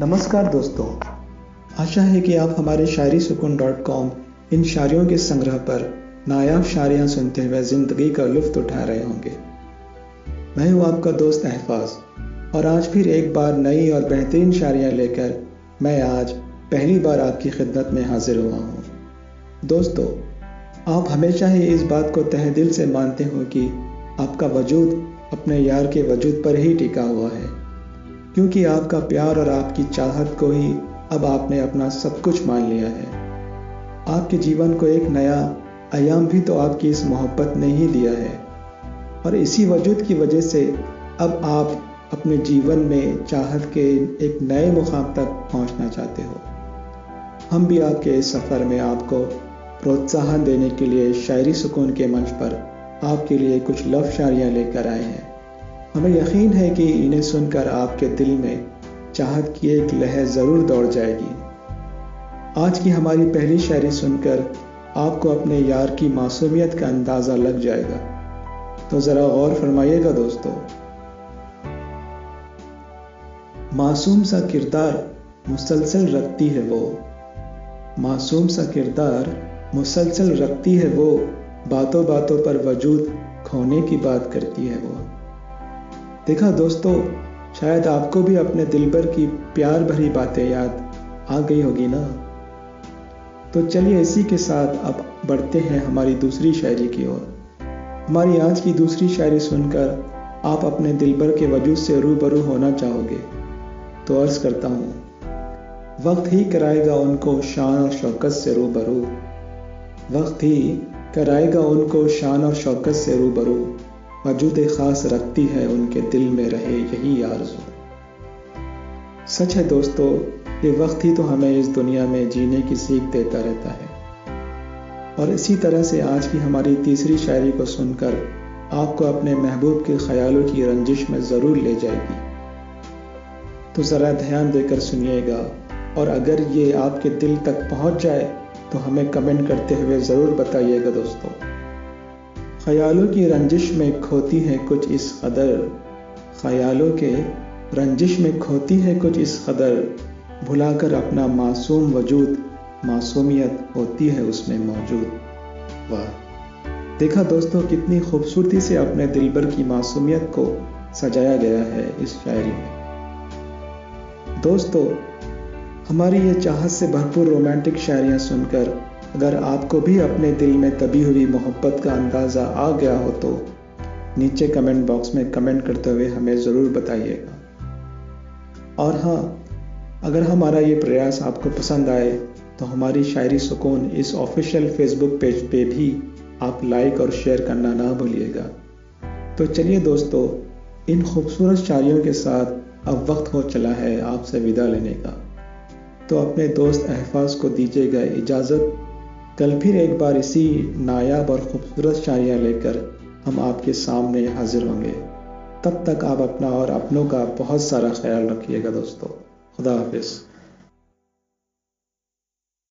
नमस्कार दोस्तों। आशा है कि आप हमारे शायरी सुकून डॉट कॉम इन शायरियों के संग्रह पर नायाब शायरियाँ सुनते हुए ज़िंदगी का लुफ्त उठा रहे होंगे। मैं हूँ आपका दोस्त अहफाज और आज फिर एक बार नई और बेहतरीन शायरियाँ लेकर मैं आज पहली बार आपकी खिदमत में हाजिर हुआ हूँ। दोस्तों, आप हमेशा ही इस बात को तह दिल से मानते हो कि आपका वजूद अपने यार के वजूद पर ही टिका हुआ है। क्योंकि आपका प्यार और आपकी चाहत को ही अब आपने अपना सब कुछ मान लिया है। आपके जीवन को एक नया आयाम भी तो आपकी इस मोहब्बत ने ही दिया है। और इसी वजूद की वजह से अब आप अपने जीवन में चाहत के एक नए मुकाम तक पहुँचना चाहते हो। हम भी आपके इस सफ़र में आपको प्रोत्साहन देने के लिए शायरी सुकून के मंच पर आपके लिए कुछ लव शायरियाँ लेकर आए हैं। हमें यकीन है कि इन्हें सुनकर आपके दिल में चाहत की एक लहर ज़रूर दौड़ जाएगी। आज की हमारी पहली शायरी सुनकर आपको अपने यार की मासूमियत का अंदाज़ा लग जाएगा। तो ज़रा गौर फरमाइएगा दोस्तों। मासूम सा किरदार मुसलसल रखती है वो। मासूम सा किरदार मुसलसल रखती है वो। बातों बातों पर वजूद खोने की बात करती है वो। देखा दोस्तों, शायद आपको भी अपने दिल भर की प्यार भरी बातें याद आ गई होगी ना? तो चलिए इसी के साथ अब बढ़ते हैं हमारी दूसरी शायरी की ओर। हमारी आज की दूसरी शायरी सुनकर आप अपने दिल भर के वजूद से रूबरू होना चाहोगे तो अर्ज़ करता हूँ, वक्त ही कराएगा उनको शान और शौकत से रूबरू। वक्त ही कराएगा उनको शान और शौकत से रूबरू। वजूद ख़ास रखती है, उनके दिल में रहे यही आरज़ू। सच है दोस्तों, ये वक्त ही तो हमें इस दुनिया में जीने की सीख देता रहता है। और इसी तरह से आज की हमारी तीसरी शायरी को सुनकर आपको अपने महबूब के ख्यालों की रंजिश में ज़रूर ले जाएगी। तो ज़रा ध्यान देकर सुनिएगा, और अगर ये आपके दिल तक पहुँच जाए तो हमें कमेंट करते हुए ज़रूर बताइएगा दोस्तों। ख्यालों की रंजिश में खोती है कुछ इस कदर। ख्यालों के रंजिश में खोती है कुछ इस कदर। भुलाकर अपना मासूम वजूद, मासूमियत होती है उसमें मौजूद। वाह। देखा दोस्तों, कितनी खूबसूरती से अपने दिलबर की मासूमियत को सजाया गया है इस शायरी में। दोस्तों, हमारी ये चाहत से भरपूर रोमांटिक शायरियाँ सुनकर अगर आपको भी अपने दिल में दबी हुई मोहब्बत का अंदाज़ा आ गया हो तो नीचे कमेंट बॉक्स में कमेंट करते हुए हमें ज़रूर बताइएगा। और हाँ अगर हमारा ये प्रयास आपको पसंद आए तो हमारी शायरी सुकून इस ऑफिशियल फेसबुक पेज पे भी आप लाइक और शेयर करना ना भूलिएगा। तो चलिए दोस्तों, इन खूबसूरत शायरियों के साथ अब वक्त हो चला है आपसे विदा लेने का। तो अपने दोस्त अहफाज को दीजिएगा इजाज़त। कल फिर एक बार इसी नायाब और खूबसूरत शायरियाँ लेकर हम आपके सामने हाजिर होंगे। तब तक आप अपना और अपनों का बहुत सारा ख्याल रखिएगा दोस्तों। खुदा हाफिज़।